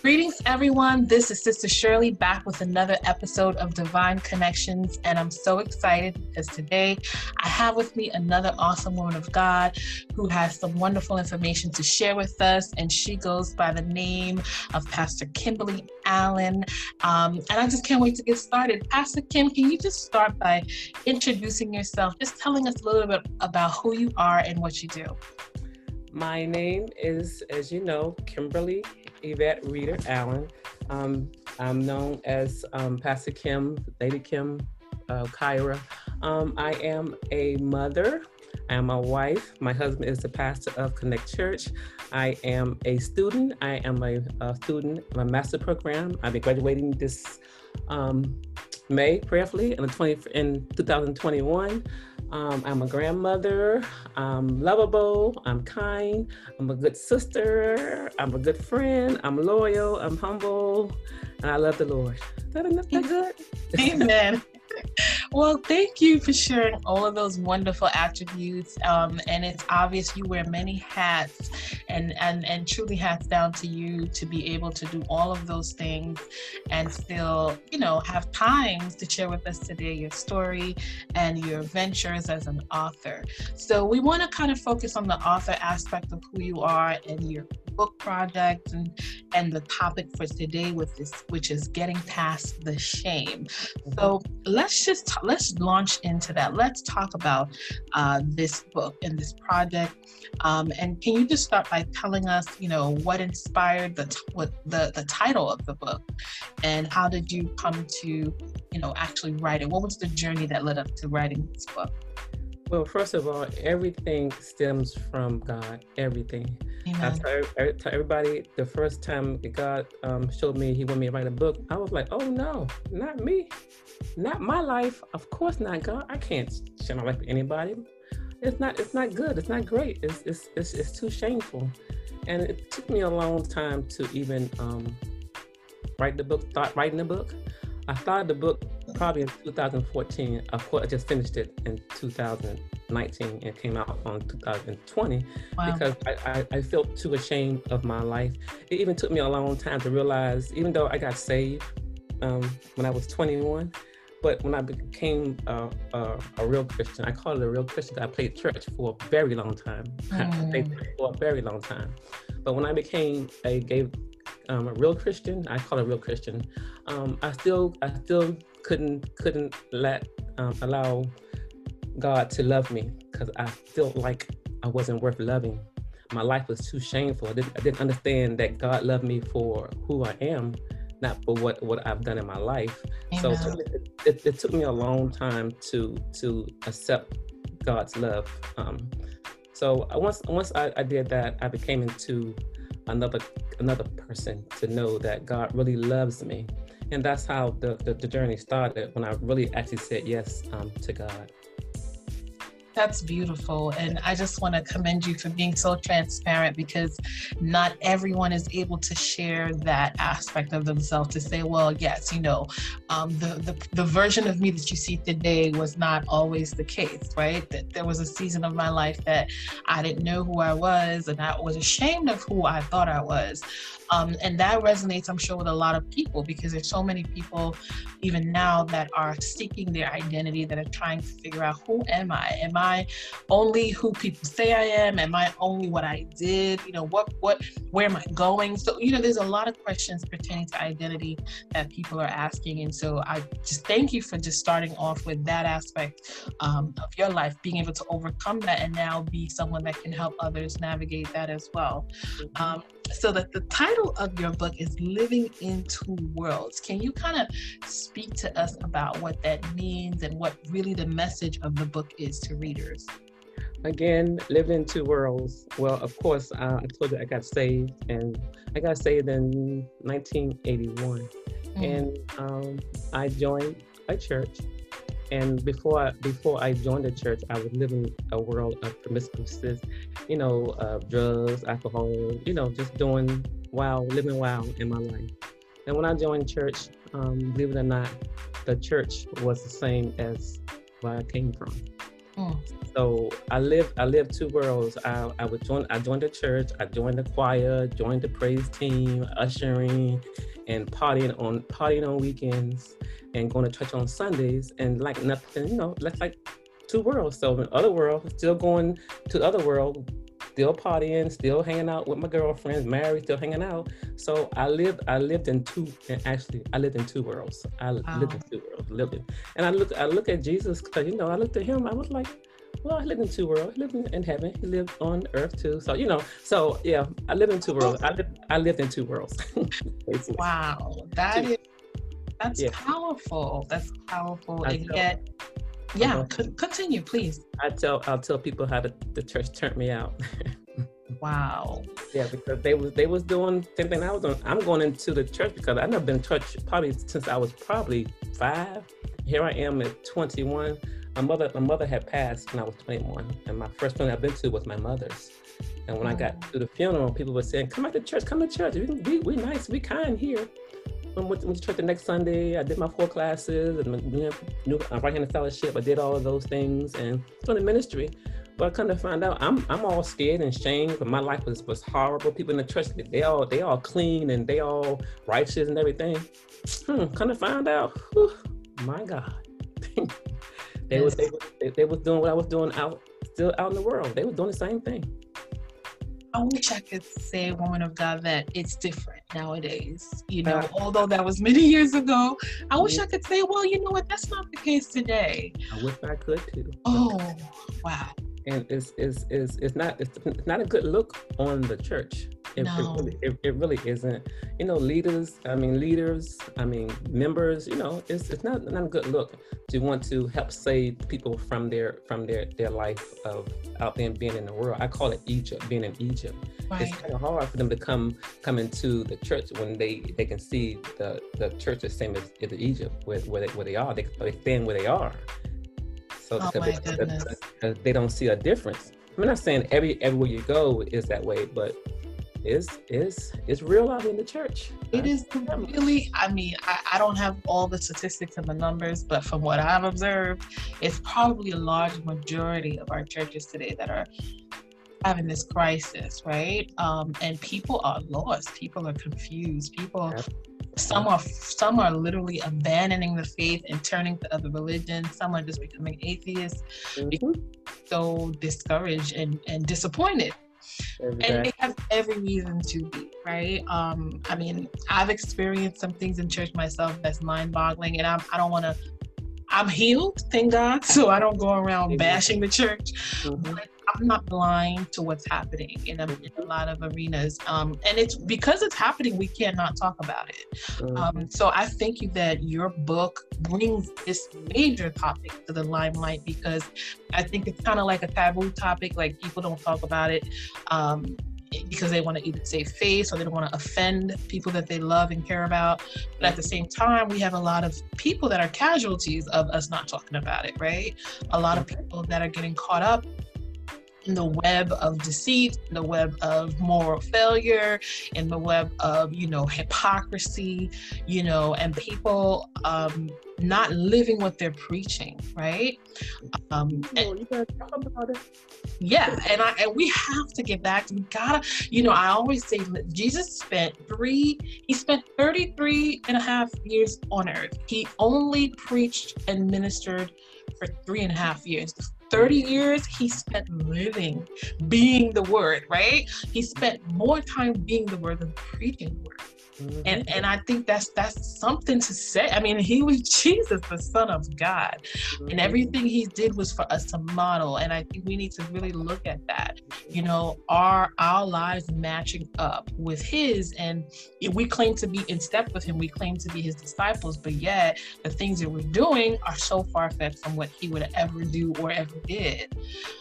Greetings, everyone. This is Sister Shirley back with another episode of Divine Connections, and I'm so excited because today I have with me another awesome woman of God who has some wonderful information to share with us, and she goes by the name of Pastor Kimberly Allen. Um, and I just can't wait to get started. Pastor Kim, can you just start by introducing yourself, just telling us a little bit about who you are and what you do? My name is, as you know, Kimberly Yvette Reader Allen. Um, I'm known as um, Pastor Kim, Lady Kim uh, Kyra. Um, I am a mother. I am a wife. My husband is the pastor of Connect Church. I am a student. I am a, a student of a master program. I'll be graduating this um, May, prayerfully, in, the 20, in 2021. Um, I'm a grandmother. I'm lovable. I'm kind. I'm a good sister. I'm a good friend. I'm loyal. I'm humble. And I love the Lord. Is that enough? That good? Amen. Well, thank you for sharing all of those wonderful attributes. Um, and it's obvious you wear many hats, and, and, and truly hats down to you to be able to do all of those things and still, you know, have time to share with us today your story and your ventures as an author. So we want to kind of focus on the author aspect of who you are and your book project and and the topic for today with this which is getting past the shame. So let's just let's launch into that. Let's talk about uh, this book and this project. Um, and can you just start by telling us you know what inspired the t- what the the title of the book? And how did you come to you know actually write it? What was the journey that led up to writing this book well, first of all, everything stems from God. Everything. I tell, I tell everybody the first time God um, showed me He wanted me to write a book, I was like, "Oh no, not me, not my life. Of course not, God. I can't share my life with anybody. It's not. It's not good. It's not great. It's it's it's, it's too shameful." And it took me a long time to even um, write the book. Thought writing the book. I started the book probably in 2014. Of course, I just finished it in 2019 and came out on 2020 wow. because I, I, I, felt too ashamed of my life. It even took me a long time to realize, even though I got saved um, when I was 21, but when I became a, a, a, real Christian, I call it a real Christian. I played church for a very long time. Mm. I played for a very long time. But when I became a gay, um, a real Christian, I call it a real Christian. Um, I still, I still couldn't couldn't let um, allow God to love me because I felt like I wasn't worth loving. My life was too shameful. I didn't, I didn't understand that God loved me for who I am, not for what what I've done in my life. Amen. So it, it, it, took me a long time to to accept God's love. Um, so once once I, I did that, I became into another another person to know that God really loves me and that's how the, the, the, journey started when I really actually said yes um, to God. That's beautiful. And I just want to commend you for being so transparent because not everyone is able to share that aspect of themselves to say, well, yes, you know, um, the, the, the version of me that you see today was not always the case, right? That there was a season of my life that I didn't know who I was and I was ashamed of who I thought I was. Um, and that resonates, I'm sure, with a lot of people because there's so many people, even now, that are seeking their identity, that are trying to figure out who am I? Am I only who people say I am? Am I only what I did? You know, what, what, where am I going? So, you know, there's a lot of questions pertaining to identity that people are asking. And so I just thank you for just starting off with that aspect um, of your life, being able to overcome that and now be someone that can help others navigate that as well. Mm-hmm. Um, so that the title of your book is living in two worlds. Can you kind of speak to us about what that means and what really the message of the book is to readers? Again living in two worlds. Well of course uh, i told you i got saved and i got saved in 1981 mm-hmm. and um, i joined a church and before I, before I joined the church, I was living a world of promiscuousness, you know, uh, drugs, alcohol, you know, just doing wild, living wild in my life. And when I joined church, um, believe it or not, the church was the same as where I came from. Mm. So I lived I lived two worlds. I, I would join I joined the church, I joined the choir, joined the praise team, ushering and partying on partying on weekends and going to church on Sundays and like nothing, you know, that's like two worlds. So in other world, still going to the other world, still partying, still hanging out with my girlfriends, married, still hanging out. So I lived, I lived in two, and actually I lived in two worlds. I wow. lived in two worlds, lived in. And I look, I look at Jesus because you know, I looked at him, I was like, well, I lived in two worlds. He lived in, in heaven. He lived on earth too. So you know, so yeah, I live in two worlds. I lived, I lived in two worlds. wow, that two. is that's yeah. powerful. That's powerful. I and tell, yet, yeah, c- continue, please. I tell I'll tell people how the, the church turned me out. wow. Yeah, because they was they was doing same thing I was doing. I'm going into the church because I've never been to church probably since I was probably five. Here I am at 21. My mother my mother had passed when I was 21, and my first one I've been to was my mother's. And when I got to the funeral, people were saying, "Come back to church, come to church. We we, we nice, we kind here." Went, went to church the next Sunday. I did my four classes and you know, right hand fellowship. I did all of those things and doing the ministry. But I kind of find out I'm I'm all scared and shamed. But my life was was horrible. People in the church they all they all clean and they all righteous and everything. Hmm, kind of find out. Whew, my God, they was they, they, they was doing what I was doing out still out in the world. They were doing the same thing. I wish I could say, woman of God, that it's different nowadays. You know, uh, although that was many years ago, I wish I could say, well, you know what, that's not the case today. I wish I could too. Oh, wow. And it's, it's, it's, it's not it's not a good look on the church. It, no. it, really, it, it, really isn't. You know, leaders, I mean, leaders, I mean, members, you know, it's, it's not, not a good look to want to help save people from their from their, their life of out there being in the world. I call it Egypt, being in Egypt. Right. It's kind of hard for them to come come into the church when they they can see the the church the same as, as Egypt, where, where, they, where they are. They, they stand where they are. So oh because, they, because they don't see a difference. I'm not saying every everywhere you go is that way, but it's is is real out in the church. It is really. I mean, I, I don't have all the statistics and the numbers, but from what I've observed, it's probably a large majority of our churches today that are having this crisis, right? Um, and people are lost. People are confused. People. Some are some are literally abandoning the faith and turning to other religions. Some are just becoming atheists, mm-hmm. so discouraged and, and disappointed and they have every reason to be right? Um i mean i've experienced some things in church myself that's mind-boggling and I'm, i don't want to i'm healed thank god so i don't go around bashing the church. Mm-hmm. I'm not blind to what's happening in a, in a lot of arenas. Um, and it's because it's happening, we cannot talk about it. Mm-hmm. Um, so I thank you that your book brings this major topic to the limelight because I think it's kind of like a taboo topic, like people don't talk about it. Um, because they want to either save face or they don't want to offend people that they love and care about. But at the same time, we have a lot of people that are casualties of us not talking about it, right? A lot of people that are getting caught up in the web of deceit, in the web of moral failure, in the web of, you know, hypocrisy, you know, and people um, not living what they're preaching, right? Um, and, yeah, and I and we have to get back to we gotta, you know, I always say that Jesus spent three, he spent 33 and a half years on earth. He only preached and ministered for three and a half years. 30 years he spent living, being the word, right? He spent more time being the word than preaching the word. Mm-hmm. And and I think that's that's something to say. I mean, he was Jesus, the Son of God, mm-hmm. and everything he did was for us to model. And I think we need to really look at that. You know, are our lives matching up with his? And we claim to be in step with him. We claim to be his disciples, but yet the things that we're doing are so far fetched from what he would ever do or ever did.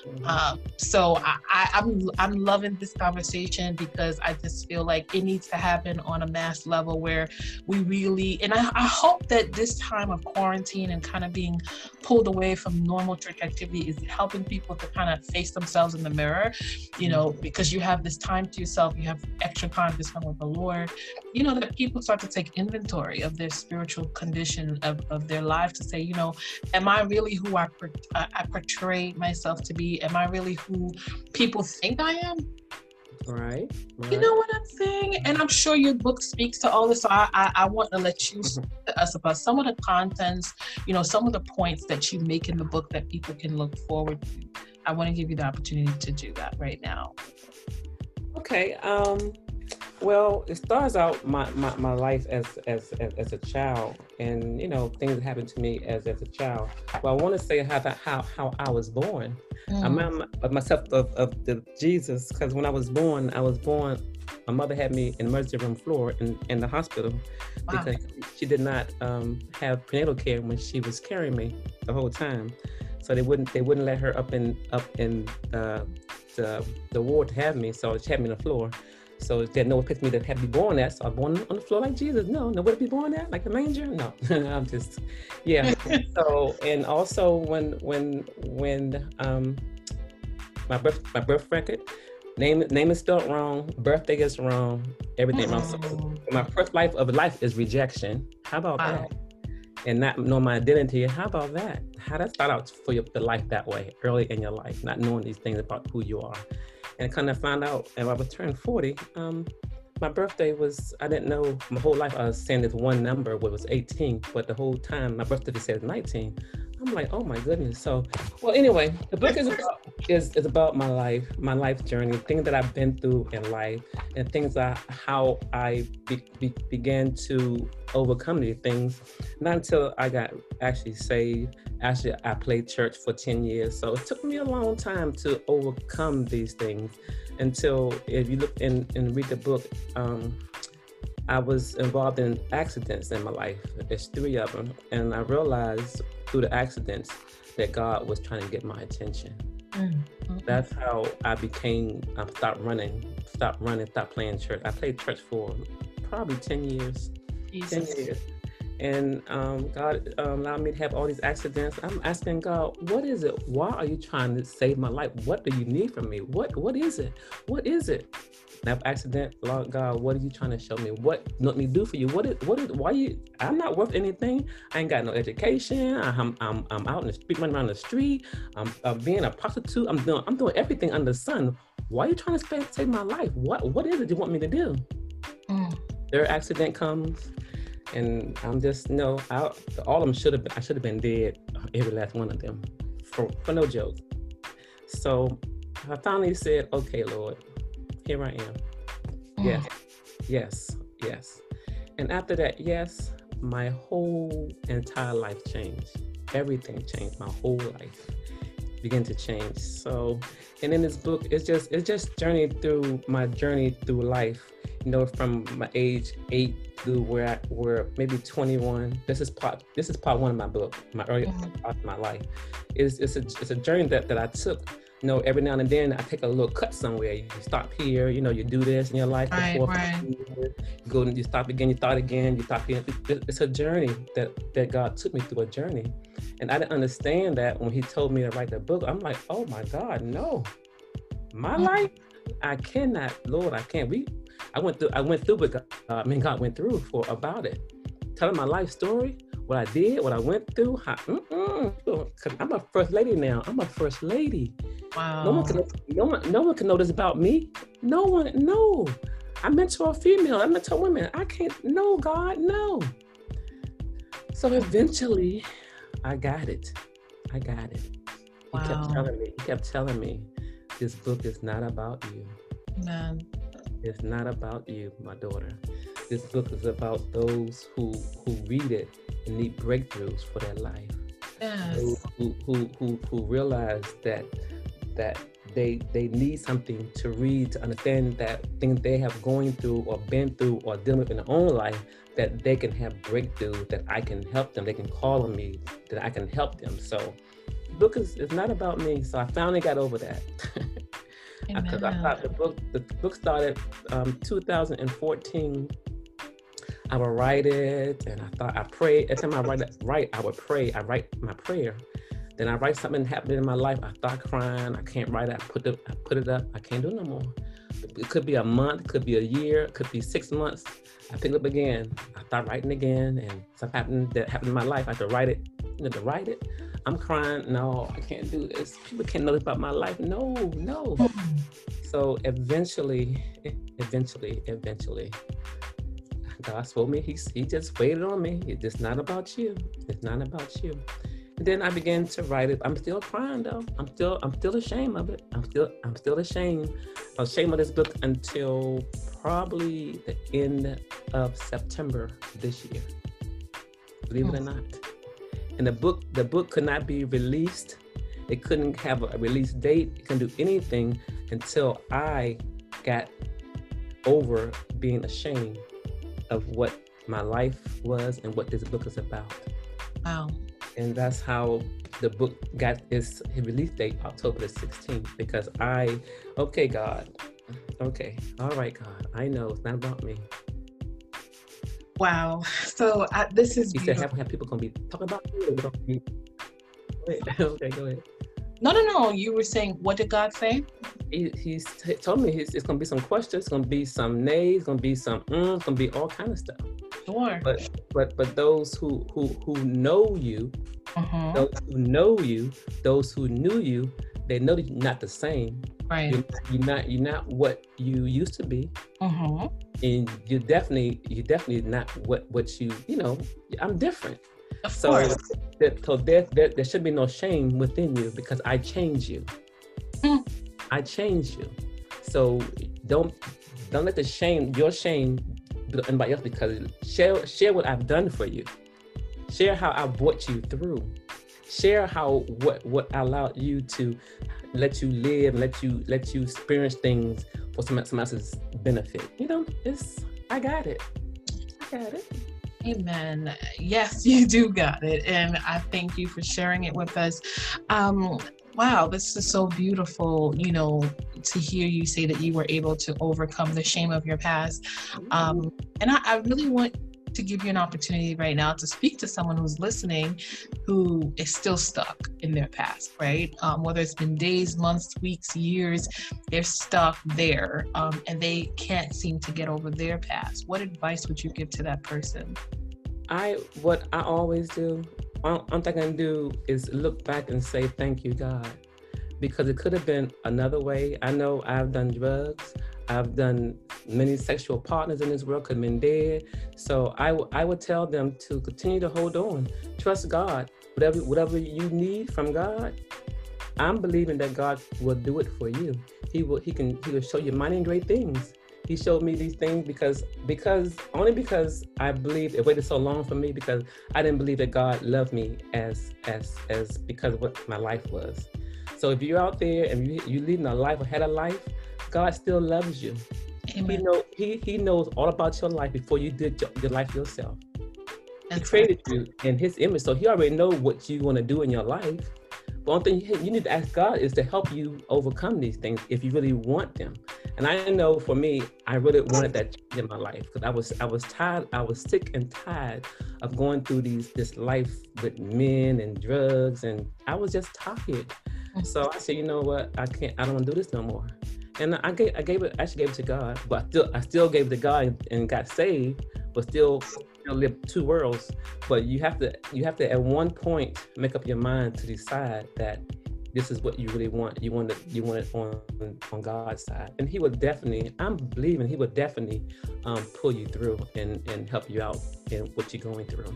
Mm-hmm. Um, so I, I, I'm I'm loving this conversation because I just feel like it needs to happen on a mass mass level where we really, and I, I hope that this time of quarantine and kind of being pulled away from normal church activity is helping people to kind of face themselves in the mirror, you know, mm-hmm. because you have this time to yourself, you have extra time to spend with the Lord, you know, that people start to take inventory of their spiritual condition of, of their life to say, you know, am I really who I, I, portray myself to be? Am I really who people think I am? Right, right. You know what I'm saying? And I'm sure your book speaks to all this. So I, I, I want to let you mm-hmm. to us about some of the contents, you know, some of the points that you make in the book that people can look forward to. I want to give you the opportunity to do that right now. Okay. Um, well, it starts out my, my, my life as, as, as as a child, and you know things that happened to me as as a child. Well, I want to say how that how how I was born. Mm. I remember myself of, of the Jesus because when I was born, I was born. My mother had me in the emergency room floor in, in the hospital wow. because she did not um, have prenatal care when she was carrying me the whole time. So they wouldn't they wouldn't let her up in up in uh, the the ward to have me. So she had me on the floor. So they no nowhere to me to have me born at. So I born on the floor like Jesus. No, nowhere to be born at, like a manger. No, I'm just, yeah. so and also when when when um my birth my birth record name name is spelled wrong, birthday is wrong, everything wrong. So mm. my first life of life is rejection. How about wow. that? And not know my identity. How about that? How does start out for your, the life that way early in your life, not knowing these things about who you are and kind of found out and I was turned 40, um, my birthday was, I didn't know my whole life I was saying this one number, what was 18, but the whole time my birthday said 19. I'm like, oh my goodness. So, well, anyway, the book is about is, is about my life, my life journey, things that I've been through in life, and things that how I be, be, began to overcome these things. Not until I got actually saved. Actually, I played church for ten years, so it took me a long time to overcome these things. Until if you look and, and read the book, um, I was involved in accidents in my life. There's three of them, and I realized through the accidents that God was trying to get my attention. Mm-hmm. That's how I became. I um, stopped running, stopped running, stopped playing church. I played church for probably ten years. Jesus. Ten years. And um, God um, allowed me to have all these accidents. I'm asking God, what is it? Why are you trying to save my life? What do you need from me? What What is it? What is it? That accident, Lord God, what are you trying to show me? What let me do for you? What is what is why you I'm not worth anything. I ain't got no education. I'm I'm I'm out in the street running around the street. I'm, I'm being a prostitute. I'm doing I'm doing everything under the sun. Why are you trying to save my life? What what is it you want me to do? Mm. Their accident comes and I'm just no I, all of them should have been I should have been dead every last one of them for for no joke. So I finally said, okay, Lord, here I am. Yes, yes, yes. And after that, yes, my whole entire life changed. Everything changed. My whole life began to change. So, and in this book, it's just it's just journeyed through my journey through life. You know, from my age eight to where I were maybe 21. This is part this is part one of my book, my early mm-hmm. part of my life. It's it's a it's a journey that that I took you know, every now and then I take a little cut somewhere. You stop here, you know, you do this in your life. Right, right. You go and you stop again, you start again, you stop again. It's a journey that, that God took me through a journey. And I didn't understand that when he told me to write the book. I'm like, oh my God, no. My mm-hmm. life, I cannot, Lord, I can't. We I went through I went through what God, uh, I mean God went through for about it. Telling my life story, what I did, what I went through. How, I'm a first lady now. I'm a first lady. Wow. No one can no one no one can know this about me. No one, no. I mentor a female, I mentor women. I can't no God, no. So eventually I got it. I got it. Wow. He kept telling me, he kept telling me, this book is not about you. Man. It's not about you, my daughter. This book is about those who who read it and need breakthroughs for their life. Yes. Who, who, who, who realize that that they they need something to read to understand that things they have going through or been through or dealing with in their own life that they can have breakthrough that I can help them they can call on me that I can help them. So the book is, is not about me. So I finally got over that. Because I thought the book the book started um, 2014 I would write it and I thought I pray every time I write it write I would pray I write my prayer then I write something happening in my life. I start crying. I can't write it. I put it, I put it up. I can't do it no more. It could be a month, it could be a year, it could be six months. I pick it up again. I start writing again, and something happened that happened in my life. I have to write it. You know, to write it. I'm crying. No, I can't do this. People can't know about my life. No, no. So eventually, eventually, eventually, God told me He He just waited on me. It's just not about you. It's not about you. Then I began to write it. I'm still crying though. I'm still I'm still ashamed of it. I'm still I'm still ashamed. I was ashamed of this book until probably the end of September this year. Believe it or hmm. not. And the book the book could not be released. It couldn't have a release date. It couldn't do anything until I got over being ashamed of what my life was and what this book is about. Wow and that's how the book got its release date October the 16th because I okay God. Okay. All right God. I know. It's not about me. Wow. So uh, this is you said have, have people gonna be talking about me okay go ahead. No no no. You were saying what did God say? He, he's t- told me he's, it's gonna be some questions it's gonna be some nays gonna be some mm, it's gonna be all kind of stuff Sure. But but but those who who who know you, uh-huh. those who know you, those who knew you, they know that you're not the same. Right. You're, you're not you're not what you used to be. Uh-huh. And you're definitely you're definitely not what what you you know. I'm different. Of so course. That, so there, there there should be no shame within you because I change you. Mm. I change you. So don't don't let the shame your shame anybody else because share share what I've done for you. Share how I brought you through. Share how what what allowed you to let you live, let you let you experience things for someone, someone else's benefit. You know, it's I got it. I got it. Amen. Yes, you do got it. And I thank you for sharing it with us. Um, wow, this is so beautiful, you know, to hear you say that you were able to overcome the shame of your past. Um, and I, I really want to give you an opportunity right now to speak to someone who's listening who is still stuck in their past, right? Um, whether it's been days, months, weeks, years, they're stuck there um, and they can't seem to get over their past. What advice would you give to that person? I what I always do all, all thing I can do is look back and say, thank you, God. Because it could have been another way. I know I've done drugs. I've done many sexual partners in this world could have been dead. So I, w- I would tell them to continue to hold on. Trust God. Whatever, whatever you need from God, I'm believing that God will do it for you. He will he can he will show you mighty great things he showed me these things because because only because I believed it waited so long for me because I didn't believe that God loved me as as as because of what my life was. So if you're out there and you you leading a life ahead of life, God still loves you. Amen. He know he he knows all about your life before you did your, your life yourself. That's he created right. you in his image, so he already know what you want to do in your life. But one thing you need to ask God is to help you overcome these things if you really want them. And I know for me, I really wanted that change in my life because I was I was tired, I was sick and tired of going through these this life with men and drugs, and I was just tired. So I said, you know what, I can't, I don't want to do this no more. And I gave, I gave it, I actually gave it to God, but I still, I still gave it to God and, got saved, but still live two worlds, but you have to you have to at one point make up your mind to decide that this is what you really want. You want it you want it on on God's side, and He will definitely. I'm believing He will definitely um, pull you through and and help you out in what you're going through.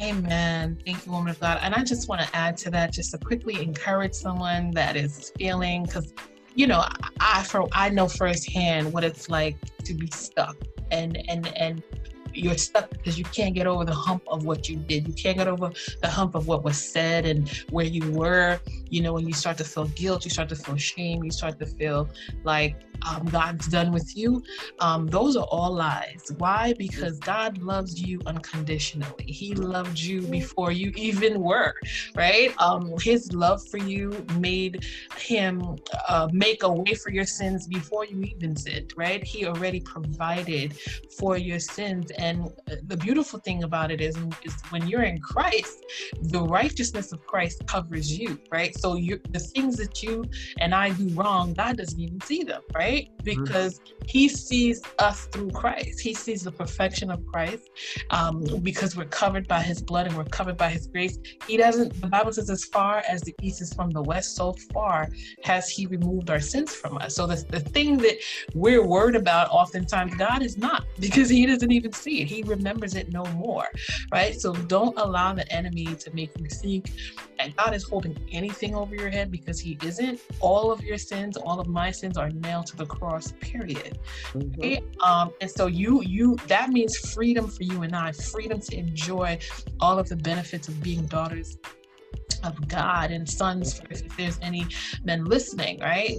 Amen. Thank you, woman of God. And I just want to add to that, just to quickly encourage someone that is feeling, because you know, I for I know firsthand what it's like to be stuck and and and you're stuck because you can't get over the hump of what you did. You can't get over the hump of what was said and where you were. You know, when you start to feel guilt, you start to feel shame, you start to feel like um, God's done with you. Um, those are all lies. Why? Because God loves you unconditionally. He loved you before you even were, right? Um, his love for you made him uh, make a way for your sins before you even sinned, right? He already provided for your sins. And and the beautiful thing about it is, is when you're in Christ, the righteousness of Christ covers you, right? So you the things that you and I do wrong, God doesn't even see them, right? Mm-hmm. Because mm-hmm. He sees us through Christ. He sees the perfection of Christ um, because we're covered by His blood and we're covered by His grace. He doesn't. The Bible says, as far as the east is from the west, so far has He removed our sins from us. So the the thing that we're worried about, oftentimes, God is not because He doesn't even see it. He remembers it no more, right? So don't allow the enemy to make you think that God is holding anything over your head because He isn't. All of your sins, all of my sins are nailed to the cross, period. Mm-hmm. Okay? Um, and so you, you, that means freedom for you and I, freedom to enjoy all of the benefits of being daughters of God and sons first, if there's any men listening, right?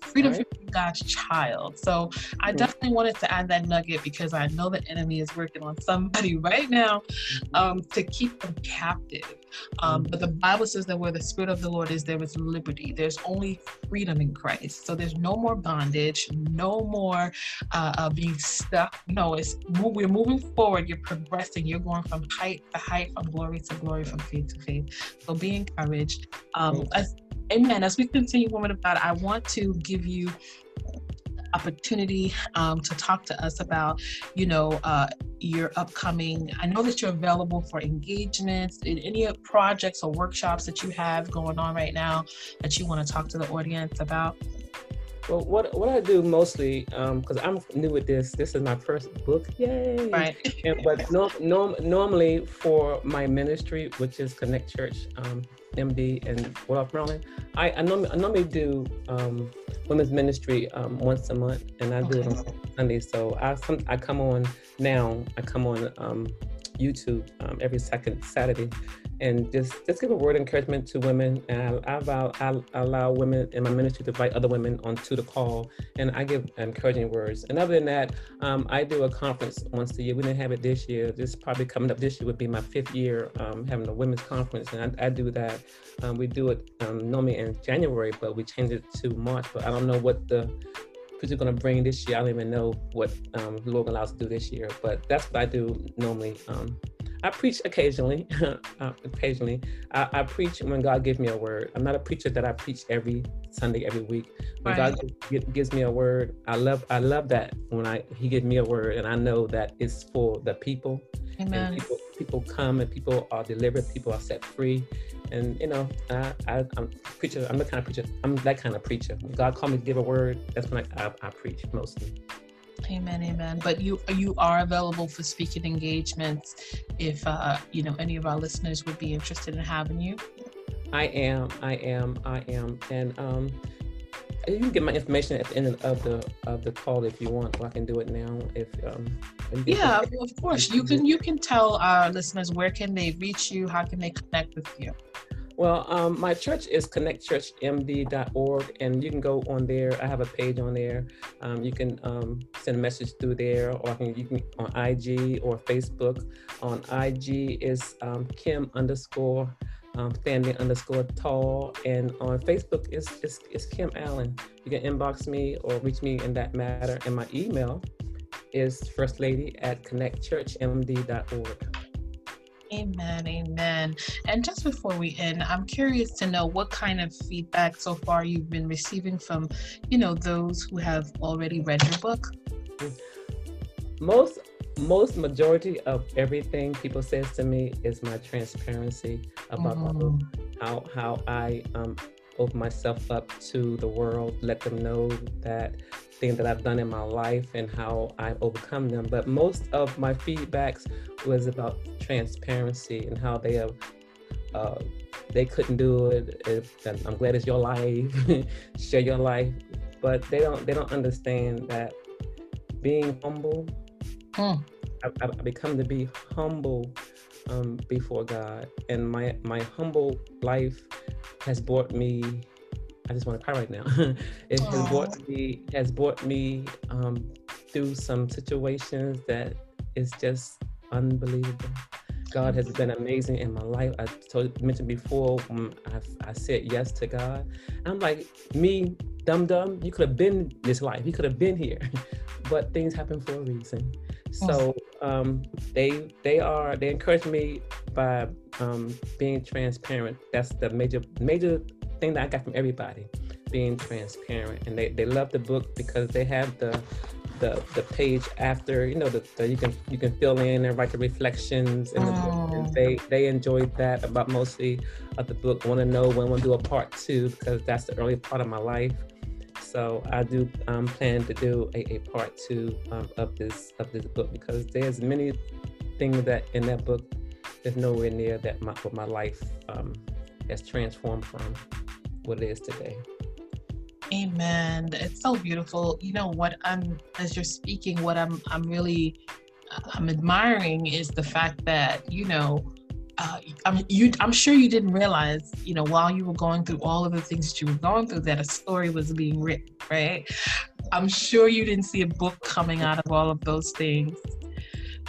Freedom right. from God's child. So I definitely wanted to add that nugget because I know the enemy is working on somebody right now um, to keep them captive. Um, but the Bible says that where the Spirit of the Lord is, there is liberty. There's only freedom in Christ. So there's no more bondage, no more uh, uh, being stuck. No, it's we're moving forward. You're progressing. You're going from height to height, from glory to glory, from faith to faith. So be encouraged. Um, as, amen. As we continue, woman of God, I want to give you opportunity um, to talk to us about, you know, uh, your upcoming. I know that you're available for engagements, in any projects or workshops that you have going on right now that you want to talk to the audience about. Well, what what I do mostly, because um, I'm new with this. This is my first book, yay! Right. and, but no, no, normally for my ministry, which is Connect Church, um, MD, and Waldorf Maryland, I, I normally I normally do um, women's ministry um, once a month, and I do it on Sunday. So I some, I come on now. I come on um, YouTube um, every second Saturday, and just just give a word of encouragement to women. And I, I, allow, I allow women in my ministry to invite other women onto the call, and I give encouraging words. And other than that, um, I do a conference once a year. We didn't have it this year. This probably coming up this year would be my fifth year um, having a women's conference, and I, I do that. Um, we do it um, normally in January, but we changed it to March. But I don't know what the you're going to bring this year. I don't even know what um, Lord allows to do this year, but that's what I do normally. Um, I preach occasionally. uh, occasionally, I, I, preach when God gives me a word. I'm not a preacher that I preach every Sunday, every week. When right. God gives, gives me a word, I love. I love that when I He gives me a word, and I know that it's for the people. Amen. And people, people come and people are delivered. People are set free, and you know, I, I, am preacher. I'm the kind of preacher. I'm that kind of preacher. When God called me to give a word, that's when I, I, I preach mostly. Amen, amen. But you you are available for speaking engagements if uh, you know any of our listeners would be interested in having you. I am, I am, I am, and um, you can get my information at the end of the of the call if you want, or I can do it now if um. Yeah, of course. You can you can tell our listeners where can they reach you, how can they connect with you. Well, um, my church is connectchurchmd.org, and you can go on there. I have a page on there. Um, you can um, send a message through there, or can, you can on IG or Facebook. On IG is um, Kim underscore um, standing underscore tall, and on Facebook is is Kim Allen. You can inbox me or reach me in that matter, and my email is first lady at connectchurchmd.org. Amen, amen. And just before we end, I'm curious to know what kind of feedback so far you've been receiving from, you know, those who have already read your book. Most most majority of everything people says to me is my transparency about mm. how how I um open myself up to the world, let them know that things that I've done in my life and how I've overcome them. But most of my feedbacks was about transparency and how they have uh, they couldn't do it. If, I'm glad it's your life, share your life, but they don't they don't understand that being humble. Hmm. I, I become to be humble um, before God, and my my humble life has brought me I just want to cry right now. it Aww. has brought me has brought me um, through some situations that is just unbelievable. God has been amazing in my life. I told mentioned before I, I said yes to God. I'm like me, dumb dumb. You could have been this life. You could have been here, but things happen for a reason. So um, they they are they encourage me by um, being transparent. That's the major major thing that I got from everybody, being transparent. And they, they love the book because they have the the the page after you know the, the you can you can fill in and write the reflections in the oh. book. And they they enjoyed that about mostly of the book. Want to know when we'll do a part two because that's the early part of my life. So I do um, plan to do a, a part two um, of this of this book because there's many things that in that book is nowhere near that my, what my life um, has transformed from what it is today. Amen. It's so beautiful. You know what I'm as you're speaking, what I'm I'm really I'm admiring is the fact that, you know, uh, I'm, you, I'm sure you didn't realize, you know, while you were going through all of the things that you were going through, that a story was being written, right? I'm sure you didn't see a book coming out of all of those things,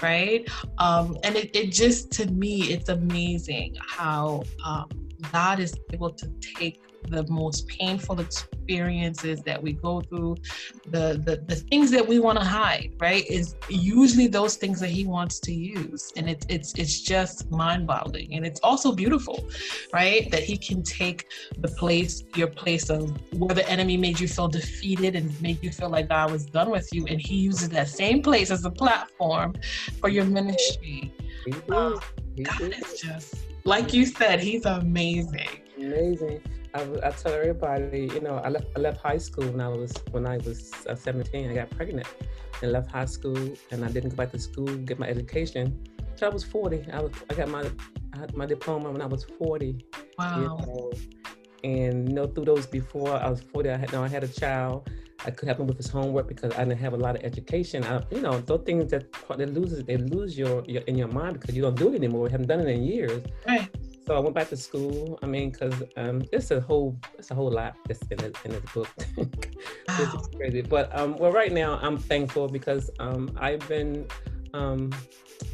right? Um, and it, it just, to me, it's amazing how um, God is able to take the most painful experiences that we go through, the the, the things that we want to hide, right? Is usually those things that he wants to use. And it's it's it's just mind-boggling. And it's also beautiful, right? That he can take the place, your place of where the enemy made you feel defeated and made you feel like God was done with you. And he uses that same place as a platform for your ministry. Uh, God is just like you said, he's amazing. Amazing. I, I tell everybody, you know, I left I left high school when I was when I was uh, 17. I got pregnant and left high school, and I didn't go back to school get my education. So I was 40. I was I got my I had my diploma when I was 40. Wow. And you know, through those before I was 40, I had now I had a child. I could help him with his homework because I didn't have a lot of education. I, you know, those things that they lose they lose your, your in your mind because you don't do it anymore. You haven't done it in years. Right. So I went back to school. I mean, because um, it's a whole it's a whole lot that's in, it, in this book. wow. crazy. But um, well, right now I'm thankful because um, I've been um,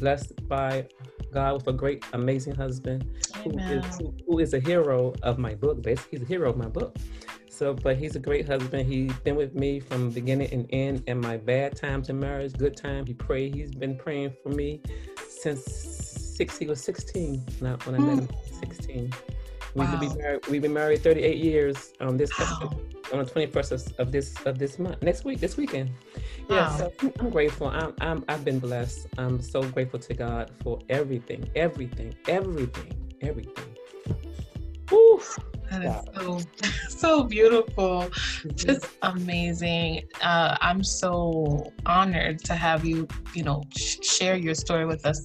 blessed by God with a great, amazing husband who is, who, who is a hero of my book. Basically, he's a hero of my book. So, but he's a great husband. He's been with me from beginning and end, and my bad times in marriage, good time. He prayed. He's been praying for me since six. He was 16 when I, when I met him. 16. Wow. We've been married. We've been married 38 years. Um, this wow. on the 21st of, of, this of this month. Next week. This weekend. Wow. Yeah. So I'm grateful. I'm, I'm I've been blessed. I'm so grateful to God for everything, everything, everything, everything. Oof. That is so so beautiful, mm-hmm. just amazing. Uh, I'm so honored to have you, you know, sh- share your story with us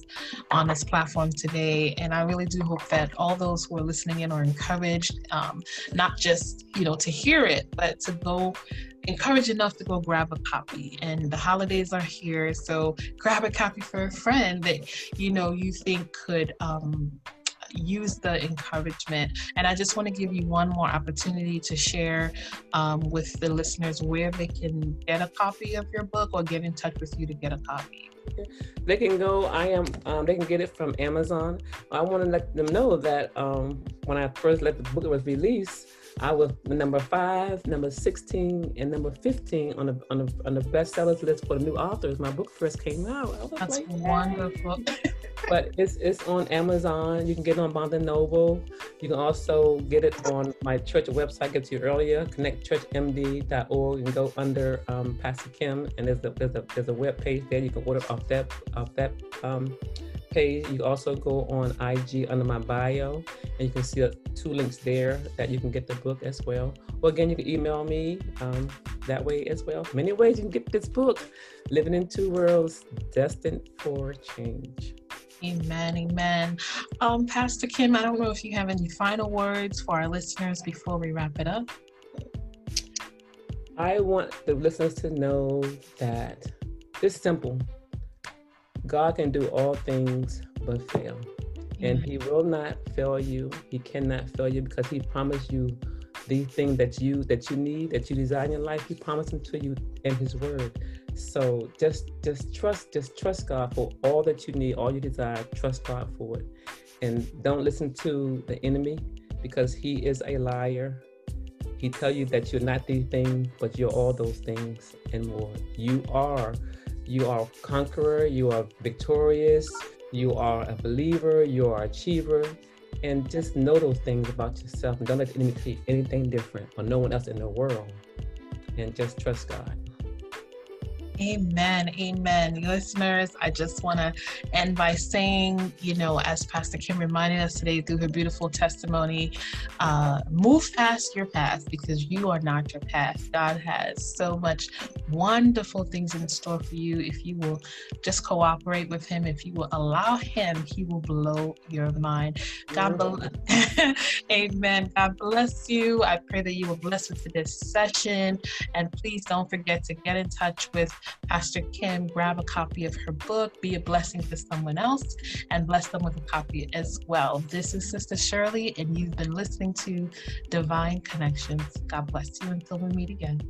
on this platform today. And I really do hope that all those who are listening in are encouraged, um, not just you know to hear it, but to go encouraged enough to go grab a copy. And the holidays are here, so grab a copy for a friend that you know you think could um, use the encouragement. And I just want to give you one more opportunity to share um, with the listeners where they can get a copy of your book or get in touch with you to get a copy. They can go. I am. Um, they can get it from Amazon. I want to let them know that um, when I first let the book was released, I was number five, number 16, and number 15 on the on the on the bestsellers list for the new authors. My book first came out. That's like, wonderful. but it's it's on Amazon. You can get it on Barnes and Noble. You can also get it on my church website. I get to you earlier, connectchurchmd.org, and go under um, Pastor Kim, and there's a there's a there's a web page there. You can order off that off that um, page. You also go on IG under my bio, and you can see two links there that you can get the book as well. Well, again, you can email me um, that way as well. Many ways you can get this book, Living in Two Worlds, Destined for Change. Amen, amen. Um, Pastor Kim, I don't know if you have any final words for our listeners before we wrap it up. I want the listeners to know that it's simple. God can do all things but fail. And he will not fail you. He cannot fail you because he promised you the thing that you that you need, that you desire in your life. He promised them to you in his word. So just just trust just trust God for all that you need, all you desire. Trust God for it, and don't listen to the enemy because he is a liar. He tell you that you're not these things, but you're all those things and more. You are you are a conqueror, you are victorious, you are a believer, you are an achiever. And just know those things about yourself and don't let the enemy create anything different or no one else in the world. And just trust God. Amen. Amen. Listeners, I just want to end by saying, you know, as Pastor Kim reminded us today through her beautiful testimony, uh, move past your past because you are not your past. God has so much wonderful things in store for you. If you will just cooperate with Him, if you will allow Him, He will blow your mind. God bless. Amen. God bless you. I pray that you will bless with this session. And please don't forget to get in touch with Pastor Kim, grab a copy of her book, be a blessing to someone else, and bless them with a copy as well. This is Sister Shirley, and you've been listening to Divine Connections. God bless you until we meet again.